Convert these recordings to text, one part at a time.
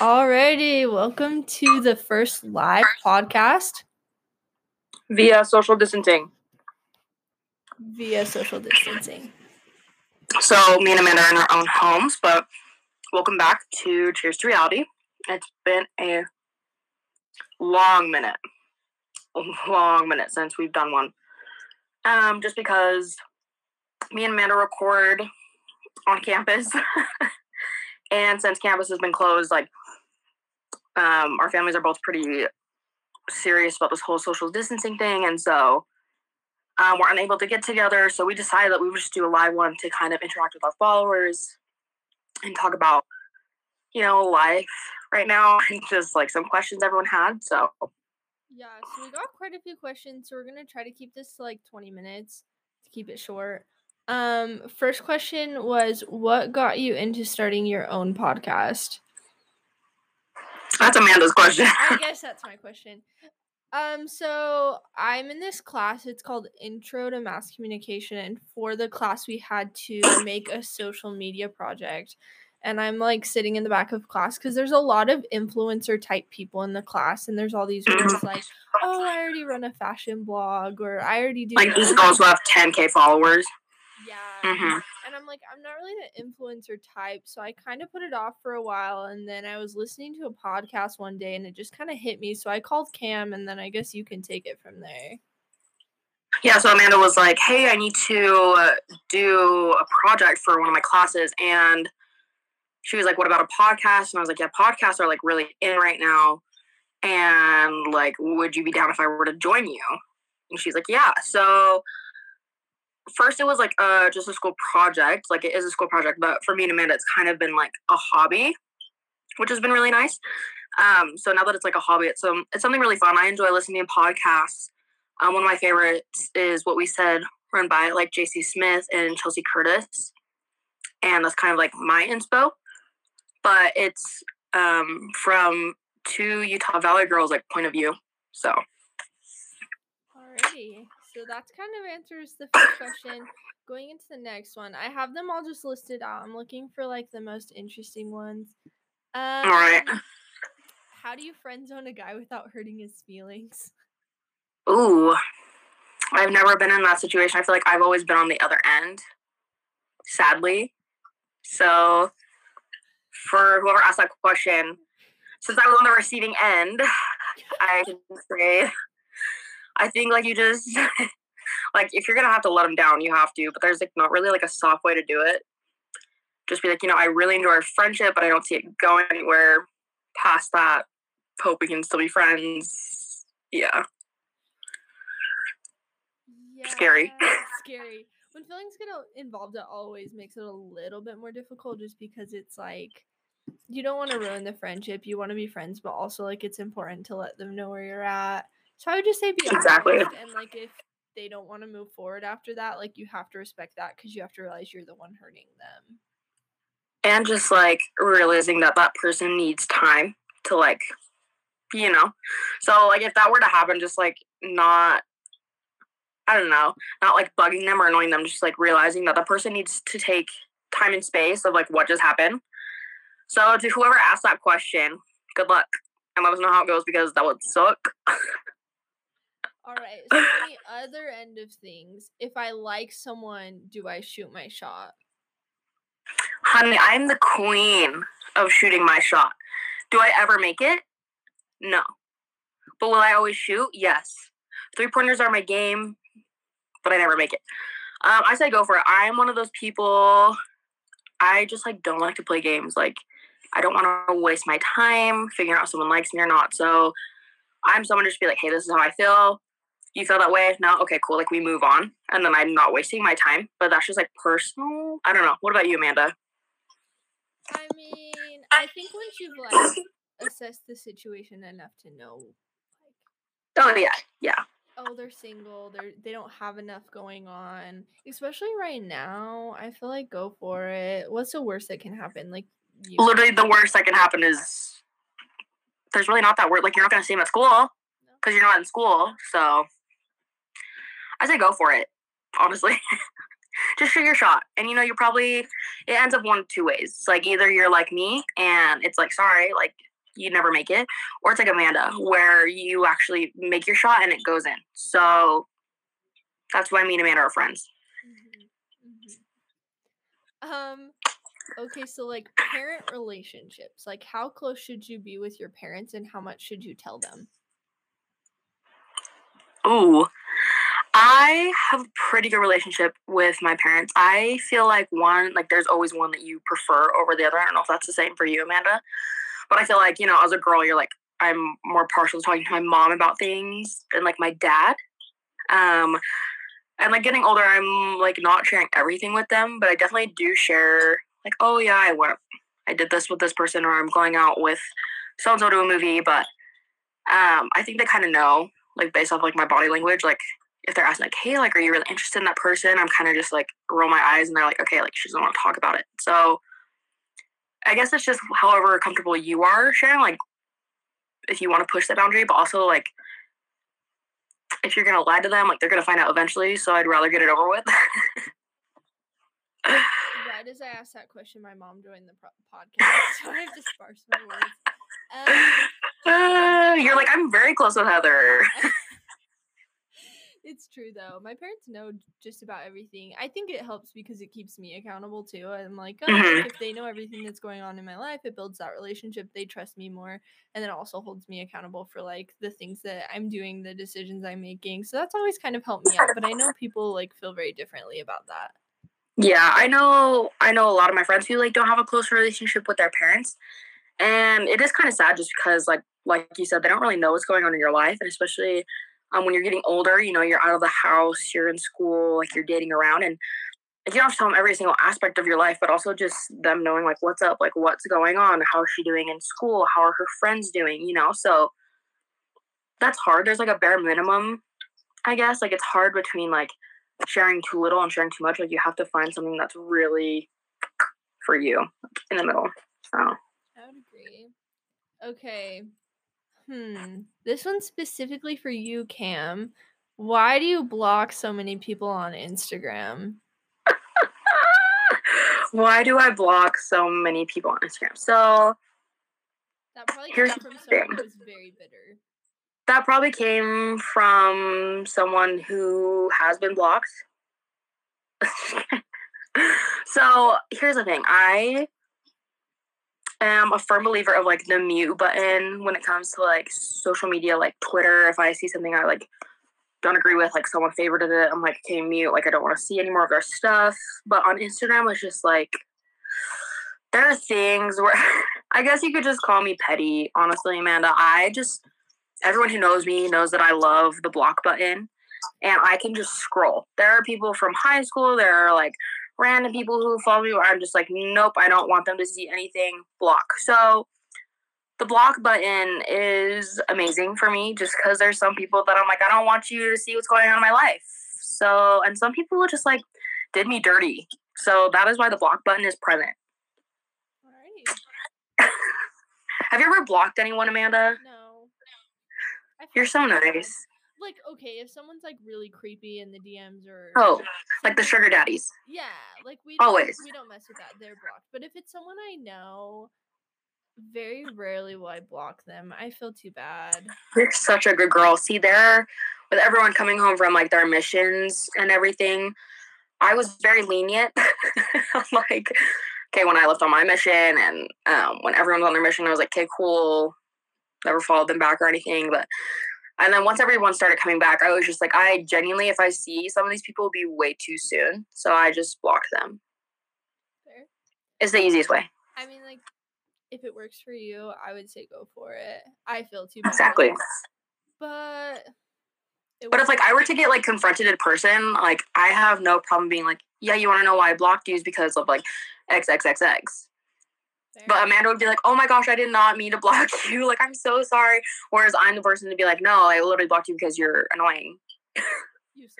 Alrighty, welcome to the first live podcast via social distancing. via social distancing. So me and Amanda are in our own homes, but welcome back to Cheers to Reality. It's been a long minute, a long minute since we've done one. Um, just because me and Amanda record on campus, and since campus has been closed, like um, our families are both pretty serious about this whole social distancing thing, and so um, we're unable to get together. So we decided that we would just do a live one to kind of interact with our followers and talk about, you know, life right now and just like some questions everyone had. So Yeah, so we got quite a few questions, so we're gonna try to keep this to like 20 minutes to keep it short. Um, first question was what got you into starting your own podcast? That's Amanda's question. I guess that's my question. Um, so I'm in this class. It's called Intro to Mass Communication, and for the class, we had to make a social media project. And I'm like sitting in the back of class because there's a lot of influencer type people in the class, and there's all these words like, "Oh, I already run a fashion blog," or "I already do." like these girls who have 10k followers. Yeah. hmm And I'm like, I'm not really the influencer type. So I kind of put it off for a while. And then I was listening to a podcast one day and it just kind of hit me. So I called Cam and then I guess you can take it from there. Yeah, so Amanda was like, "Hey, I need to uh, do a project for one of my classes," and she was like, "What about a podcast?" And I was like, "Yeah, podcasts are like really in right now, and like, would you be down if I were to join you?" And she's like, "Yeah." So first, it was like uh just a school project, like it is a school project, but for me and Amanda, it's kind of been like a hobby, which has been really nice. Um, so now that it's like a hobby, it's um, it's something really fun. I enjoy listening to podcasts. Um, one of my favorites is what we said run by like JC Smith and Chelsea Curtis, and that's kind of like my inspo. But it's um, from two Utah Valley girls like point of view. So Alrighty. So that's kind of answers the first question. Going into the next one, I have them all just listed out. I'm looking for like the most interesting ones. Um, all right, How do you friend zone a guy without hurting his feelings? ooh, I've never been in that situation. I feel like I've always been on the other end, sadly. So for whoever asked that question, since I was on the receiving end, I can say I think like you just like if you're gonna have to let them down, you have to. But there's like not really like a soft way to do it. Just be like, you know, I really enjoy our friendship, but I don't see it going anywhere past that. Hope we can still be friends. Yeah. Scary. Yeah, scary. scary. When feelings get involved, it always makes it a little bit more difficult just because it's like you don't want to ruin the friendship. You want to be friends, but also like it's important to let them know where you're at. So I would just say be Exactly. honest, and like if they don't want to move forward after that, like you have to respect that because you have to realize you're the one hurting them. and just like realizing that that person needs time to like you know so like if that were to happen just like not i don't know not like bugging them or annoying them just like realizing that the person needs to take time and space of like what just happened so to whoever asked that question good luck and let us know how it goes because that would suck All right. So on the other end of things, if I like someone, do I shoot my shot? honey i'm the queen of shooting my shot. Do i ever make it? No. But will i always shoot? Yes. Three pointers are my game but i never make it. Um, i say go for it. I'm one of those people i just like don't like to play games. Like i don't want to waste my time figuring out if someone likes me or not. So i'm someone to just be like hey this is how i feel you feel that way no okay cool like we move on and then i'm not wasting my time but that's just like personal i don't know what about you amanda I mean, I think once you've like assessed the situation enough to know, like, Oh yeah, yeah. oh, they're single, they're they don't have enough going on. Especially right now, I feel like go for it. What's the worst that can happen? Like, you Literally, the worst that can happen is there's really not that word. Like you're not gonna see him at school because you're not in school. So I say go for it. Honestly, just shoot your shot, and you know you probably it ends up one of two ways. It's like either you're like me and it's like sorry, like you never make it, or it's like Amanda, where you actually make your shot and it goes in. So that's why me and Amanda are friends. Mm-hmm. Um. Okay, so like parent relationships, like how close should you be with your parents, and how much should you tell them? Ooh, I have a pretty good relationship with my parents. I feel like one, like there's always one that you prefer over the other. I don't know if that's the same for you, Amanda. But I feel like, you know, as a girl, you're like, I'm more partial to talking to my mom about things than like my dad. Um, and like getting older, I'm like not sharing everything with them, but I definitely do share like, oh yeah, I went, I did this with this person, or I'm going out with so and so to a movie. But um, I think they kind of know, like based off like my body language, like if they're asking like, hey, like, are you really interested in that person? I'm kind of just like roll my eyes, and they're like, okay, like she doesn't want to talk about it. So I guess it's just however comfortable you are sharing, like if you want to push that boundary, but also like if you're gonna lie to them, like they're gonna find out eventually. So I'd rather get it over with. right as I asked that question, my mom joined the pro- podcast, so I have to sparse my words. Um, uh, you're like, I'm very close with Heather. it's true though. My parents know just about everything. I think it helps because it keeps me accountable too. I'm like, oh, Mhm. if they know everything that's going on in my life, it builds that relationship. They trust me more, and then also holds me accountable for like the things that I'm doing, the decisions I'm making. So that's always kind of helped me out. But I know people like feel very differently about that. Yeah, I know. I know a lot of my friends who like don't have a close relationship with their parents, and it is kind of sad just because, like, like you said, they don't really know what's going on in your life, and especially um, when you're getting older, you know, you're out of the house, you're in school, like you're dating around, and you don't have to tell them every single aspect of your life, but also just them knowing like what's up, like what's going on, how's she doing in school, how are her friends doing, you know. So that's hard. There's like a bare minimum, I guess. Like it's hard between like sharing too little and sharing too much. Like you have to find something that's really for you in the middle. So I would agree. Okay. Hmm. This one's specifically for you, Cam. Why do you block so many people on Instagram? why do I block so many people on Instagram? So That probably Here's came from someone who's very bitter. that probably came from someone who has been blocked. so here's the thing I am a firm believer of like the mute button when it comes to like social media, like Twitter. If I see something I like don't agree with, like someone favorited it, I'm like, okay, mute. Like I don't want to see any more of their stuff. But on Instagram, it's just like there are things where I guess you could just call me petty, honestly, Amanda. I just everyone who knows me knows that I love the block button and I can just scroll. There are people from high school, there are like random people who follow me where I'm just like, nope, I don't want them to see anything. Block. So the block button is amazing for me just because there's some people that I'm like, I don't want you to see what's going on in my life. So, and some people just like did me dirty. So that is why the block button is present. Have you ever blocked anyone, Amanda? No. You're so nice. Like, okay, if someone's like really creepy in the DMs or Oh, like the sugar daddies. Yeah, like we Always. we don't mess with that. They're blocked. But if it's someone I know, very rarely will I block them. I feel too bad. You're such a good girl. See, there, with everyone coming home from like their missions and everything, I was very lenient. I'm like, okay, when I left on my mission and um, when everyone was on their mission, I was like, okay, cool. Never followed them back or anything. But, and then once everyone started coming back, I was just like, I genuinely, if I see some of these people, will be way too soon. So I just blocked them. Fair. It's the easiest way. I mean, like, if it works for you, I would say go for it. I feel too bad. Exactly. But. it But if like I were to get like confronted in person, like I have no problem being like, yeah, you want to know why I blocked you is because of like XXXX. But Amanda would be like, oh my gosh, I did not mean to block you. Like I'm so sorry. Whereas I'm the person to be like, no, I literally blocked you because you're annoying. Useless.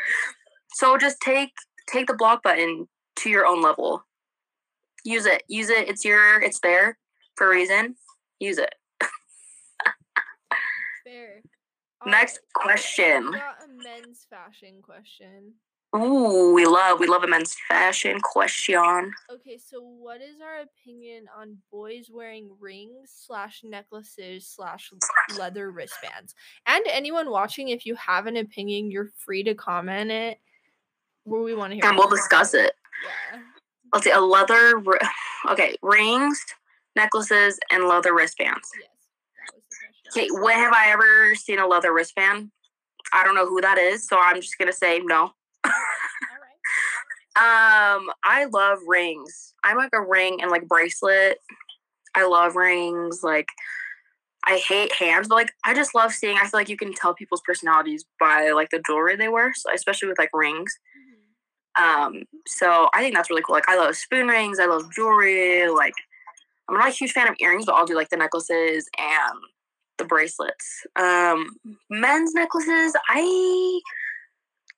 So just take take the block button to your own level. Use it. Use it. It's your. It's there for a reason. Use it. Fair. Next Alright, question. we got a men's fashion question. Ooh, we love we love a men's fashion question. Okay, so what is our opinion on boys wearing rings slash necklaces slash leather wristbands? And anyone watching, if you have an opinion, you're free to comment it. Where we want to hear. And we'll discuss it. Yeah. Let's see, a leather. Okay, rings, necklaces, and leather wristbands. Yes. That was the question. Okay, when have I ever seen a leather wristband? I don't know who that is, so I'm just gonna say no. Um, I love rings. I'm like a ring and like bracelet. I love rings. Like, I hate hands, but like I just love seeing. I feel like you can tell people's personalities by like the jewelry they wear, so especially with like rings. Mhm. Um, so I think that's really cool. Like, I love spoon rings. I love jewelry. Like, I'm not a huge fan of earrings, but I'll do like the necklaces and the bracelets. Um, men's necklaces, I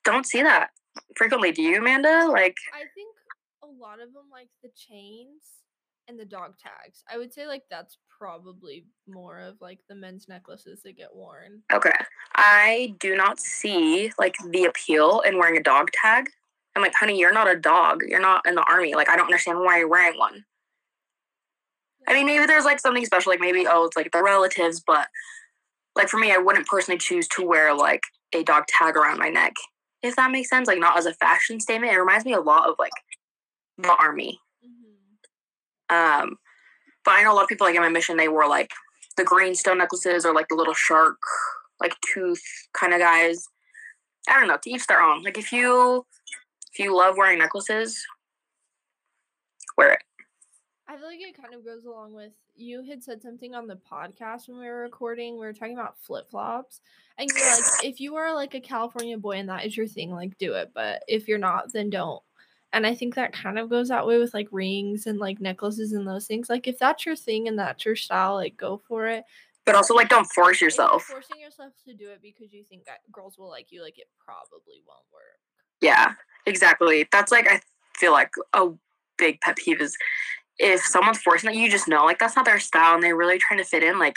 don't see that frequently. Do you, Amanda? Like, I think a lot of them like the chains and the dog tags. I would say like that's probably more of like the men's necklaces that get worn. okay, I do not see like the appeal in wearing a dog tag. I'm like, honey, you're not a dog. You're not in the army. Like, I don't understand why you're wearing one. I mean, maybe there's like something special, like maybe oh, it's like the relatives, but like for me, I wouldn't personally choose to wear like a dog tag around my neck, if that makes sense. Like not as a fashion statement. It reminds me a lot of like the army. Mhm. Um, but I know a lot of people like in my mission they wore like the green stone necklaces or like the little shark, like tooth kind of guys. I don't know. To each their own. Like if you if you love wearing necklaces, wear it. I feel like it kind of goes along with you had said something on the podcast when we were recording. We were talking about flip flops, and you're like, if you are like a California boy and that is your thing, like do it. But if you're not, then don't. And I think that kind of goes that way with like rings and like necklaces and those things. Like if that's your thing and that's your style, like go for it. But also like don't force yourself. forcing yourself to do it because you think girls will like you, like it probably won't work. Yeah, exactly. That's like I feel like a big pet peeve is if someone's forcing it, you just know like that's not their style and they're really trying to fit in. Like,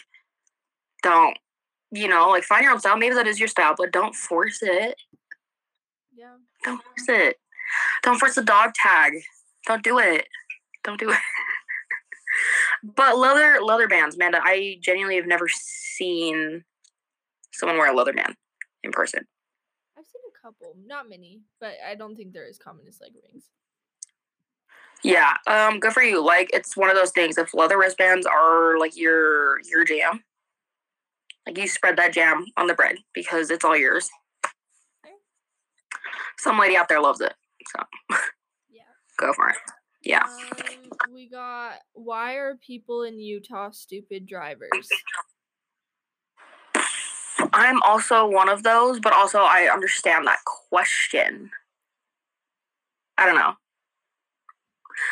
don't you know like find your own style. Maybe that is your style, but don't force it. Yeah. Don't force it. Don't force the dog tag. Don't do it. Don't do it. but leather leather bands, Amanda. I genuinely have never seen someone wear a leather band in person. I've seen a couple, not many, but I don't think they're as common as like rings. Yeah, um, good for you. Like it's one of those things. If leather wristbands are like your your jam, like you spread that jam on the bread because it's all yours. Some lady out there loves it, so Yeah. go for it. Yeah. Um, we got why are people in Utah stupid drivers? I'm also one of those, but also I understand that question. I don't know.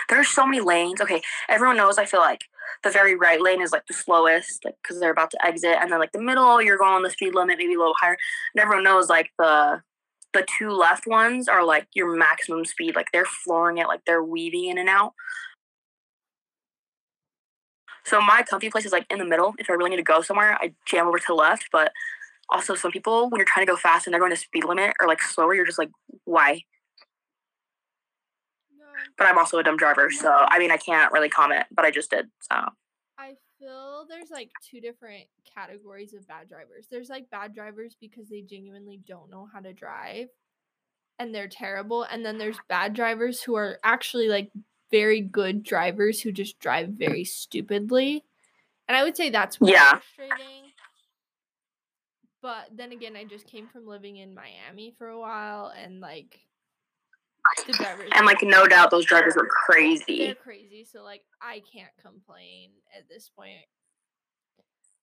There's so many lanes. Okay, everyone knows. I feel like the very right lane is like the slowest, like because they're about to exit, and then like the middle, you're going the speed limit, maybe a little higher. And everyone knows like the the two left ones are like your maximum speed. Like they're flooring it, like they're weaving in and out. So my comfy place is like in the middle. If I really need to go somewhere, I jam over to the left. But also, some people when you're trying to go fast and they're going to speed limit or like slower, you're just like, why? But I'm also a dumb driver, so I mean, I can't really comment. But I just did. So I feel there's like two different categories of bad drivers. There's like bad drivers because they genuinely don't know how to drive and they're terrible. And then there's bad drivers who are actually like very good drivers who just drive very stupidly. And I would say that's more Yeah. frustrating. But then again, I just came from living in Miami for a while and like the drivers and like no doubt those drivers were crazy. they're crazy. crazy. So like I can't complain at this point.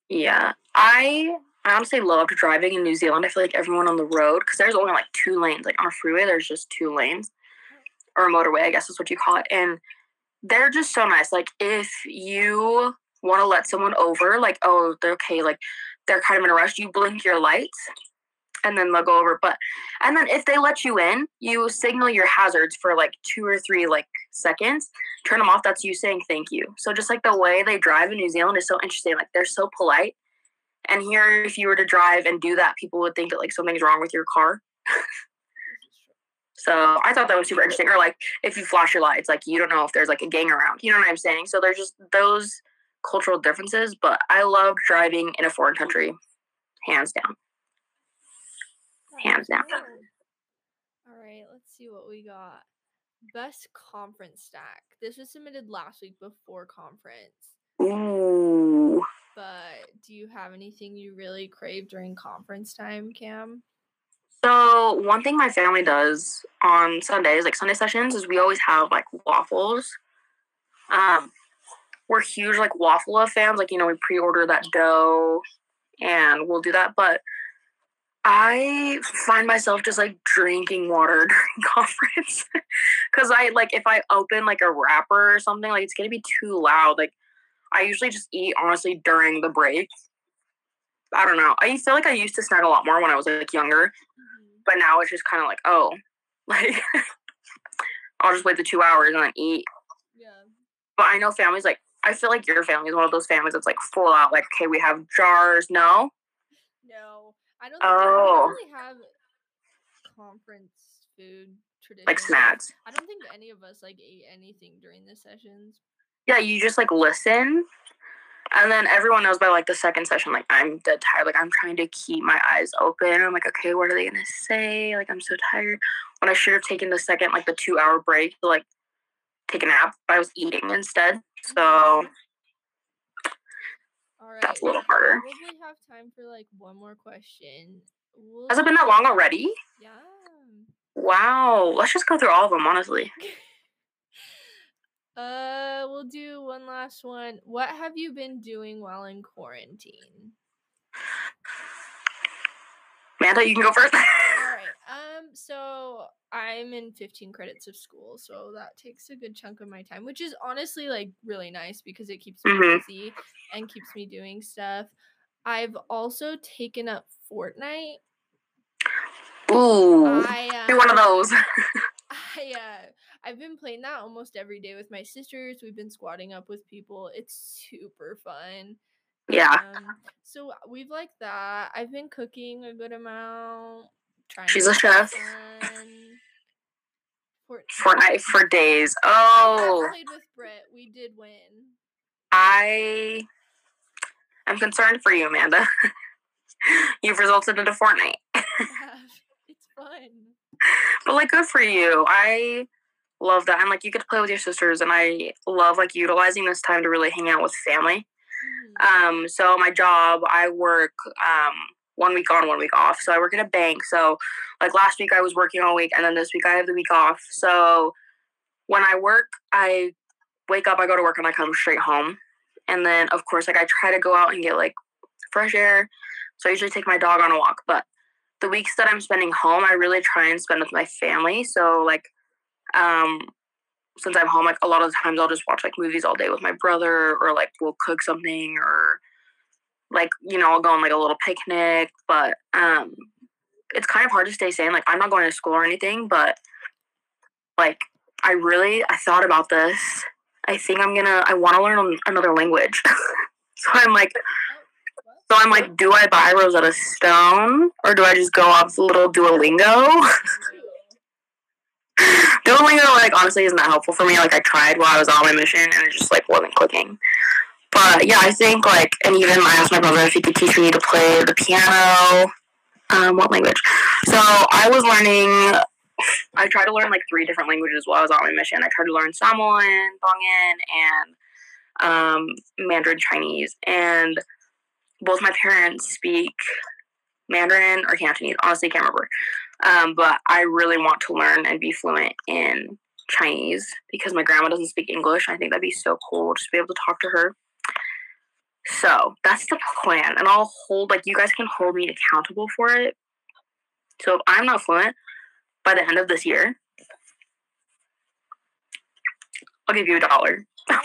Yeah, I I honestly loved driving in New Zealand. I feel like everyone on the road because there's only like two lanes. Like on a freeway, there's just two lanes, or a motorway, I guess is what you call it. And they're just so nice. Like if you want to let someone over, like oh they're okay, like they're kind of in a rush, you blink your lights, and then they'll go over. But and then if they let you in, you signal your hazards for like two or three like seconds. Turn them off. That's you saying thank you. So just like the way they drive in New Zealand is so interesting. Like they're so polite. And here, if you were to drive and do that, people would think that like something's wrong with your car. So I thought that was super interesting. Or like if you flash your lights, like you don't know if there's like a gang around. You know what I'm saying? So there's just those cultural differences. But I love driving in a foreign country, hands down. Hands down. All right, let's see what we got. Best conference stack. This was submitted last week before conference. Ooh. But do you have anything you really crave during conference time, Cam? So one thing my family does on Sundays, like Sunday sessions, is we always have like waffles. Um, we're huge like waffle fans. Like you know, we pre-order that dough, and we'll do that. But I find myself just like drinking water during conference because I like if I open like a wrapper or something, like it's gonna be too loud. Like I usually just eat honestly during the break. I don't know. I feel like I used to snack a lot more when I was like younger mm-hmm. but now it's just kind of like, oh, like I'll just wait the two hours and then eat. Yeah. But I know families like I feel like your family is one of those families that's like full out. Like, okay, we have jars. No. No, I don't. Think oh. I really have conference food tradition. Like snacks. I don't think any of us like ate anything during the sessions. Yeah, you just like listen and then everyone knows by like the second session, like I'm dead tired. Like I'm trying to keep my eyes open. I'm like, okay, what are they gonna say? Like I'm so tired. When I should have taken the second, like the two hour break to like take a nap, I was eating instead. So mm-hmm. All right. that's a little harder. We probably have time for like one more question. We'll Has it been that long already? Yeah. Wow. Let's just go through all of them, honestly. Uh, we'll do one last one. What have you been doing while in quarantine? Amanda, you can go first. All right. Um, so I'm in 15 credits of school, so that takes a good chunk of my time, which is honestly like really nice because it keeps me mm-hmm. busy and keeps me doing stuff. I've also taken up Fortnite. Ooh, I, uh, one of those. I uh, I've been playing that almost every day with my sisters. We've been squatting up with people. It's super fun. Yeah. Um, so we've liked that. I've been cooking a good amount. Trying She's a chef. Fortnite. Fortnite for days. Oh. I played with Britt. We did win. I am concerned for you, Amanda. You've resulted into Fortnite. yeah, it's fun. But like, good for you. I love that. And like you get to play with your sisters and I love like utilizing this time to really hang out with family. Um, so my job, I work um one week on, one week off. So I work in a bank. So like last week I was working all week and then this week I have the week off. So when I work, I wake up, I go to work and I come straight home. And then of course like I try to go out and get like fresh air. So I usually take my dog on a walk. But the weeks that I'm spending home, I really try and spend with my family. So like um, since I'm home, like a lot of the times I'll just watch like movies all day with my brother, or like we'll cook something, or like you know I'll go on like a little picnic. But um, it's kind of hard to stay sane. Like I'm not going to school or anything, but like I really I thought about this. I think I'm gonna I want to learn another language. so I'm like. So I'm like, do I buy Rosetta Stone or do I just go off the little Duolingo? Duolingo, like, honestly, isn't that helpful for me. Like, I tried while I was on my mission, and it just, like, wasn't clicking. But, yeah, I think, like, and even I asked my brother if he could teach me to play the piano. Um, what language? So, I was learning, I tried to learn, like, three different languages while I was on my mission. I tried to learn Samoan, Tongan, and um, Mandarin Chinese. And both my parents speak Mandarin or Cantonese. Honestly, can't remember. Um, but I really want to learn and be fluent in Chinese because my grandma doesn't speak English. I think that'd be so cool just to be able to talk to her. So that's the plan. And I'll hold, like, you guys can hold me accountable for it. So if I'm not fluent by the end of this year, I'll give you a dollar.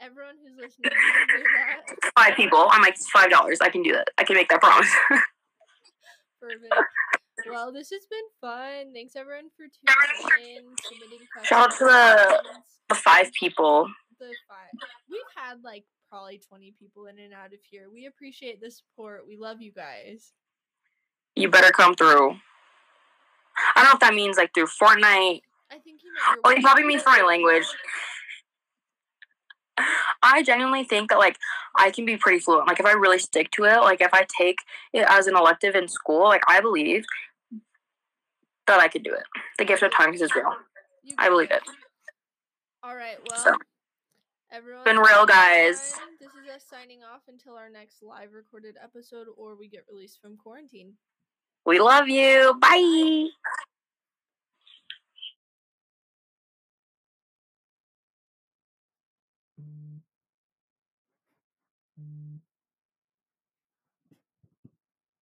Everyone who's listening, that. Five people. I'm like, five dollars. I can do that. I can make that promise. Perfect. Well, this has been fun. Thanks everyone for tuning in, submitting questions. Shout out to the the five people. The five. We've had like probably twenty people in and out of here. We appreciate the support. We love you guys. You better come through. I don't know if that means like through Fortnite. I think he meant Oh, he probably means foreign language. I genuinely think that like I can be pretty fluent. Like if I really stick to it, like if I take it as an elective in school, like I believe that I could do it. The gift of tongues is real. I believe it. All right. Well, So, everyone. been real, guys. this time, This is us signing off until our next live recorded episode, or we get released from quarantine. We love you. Bye.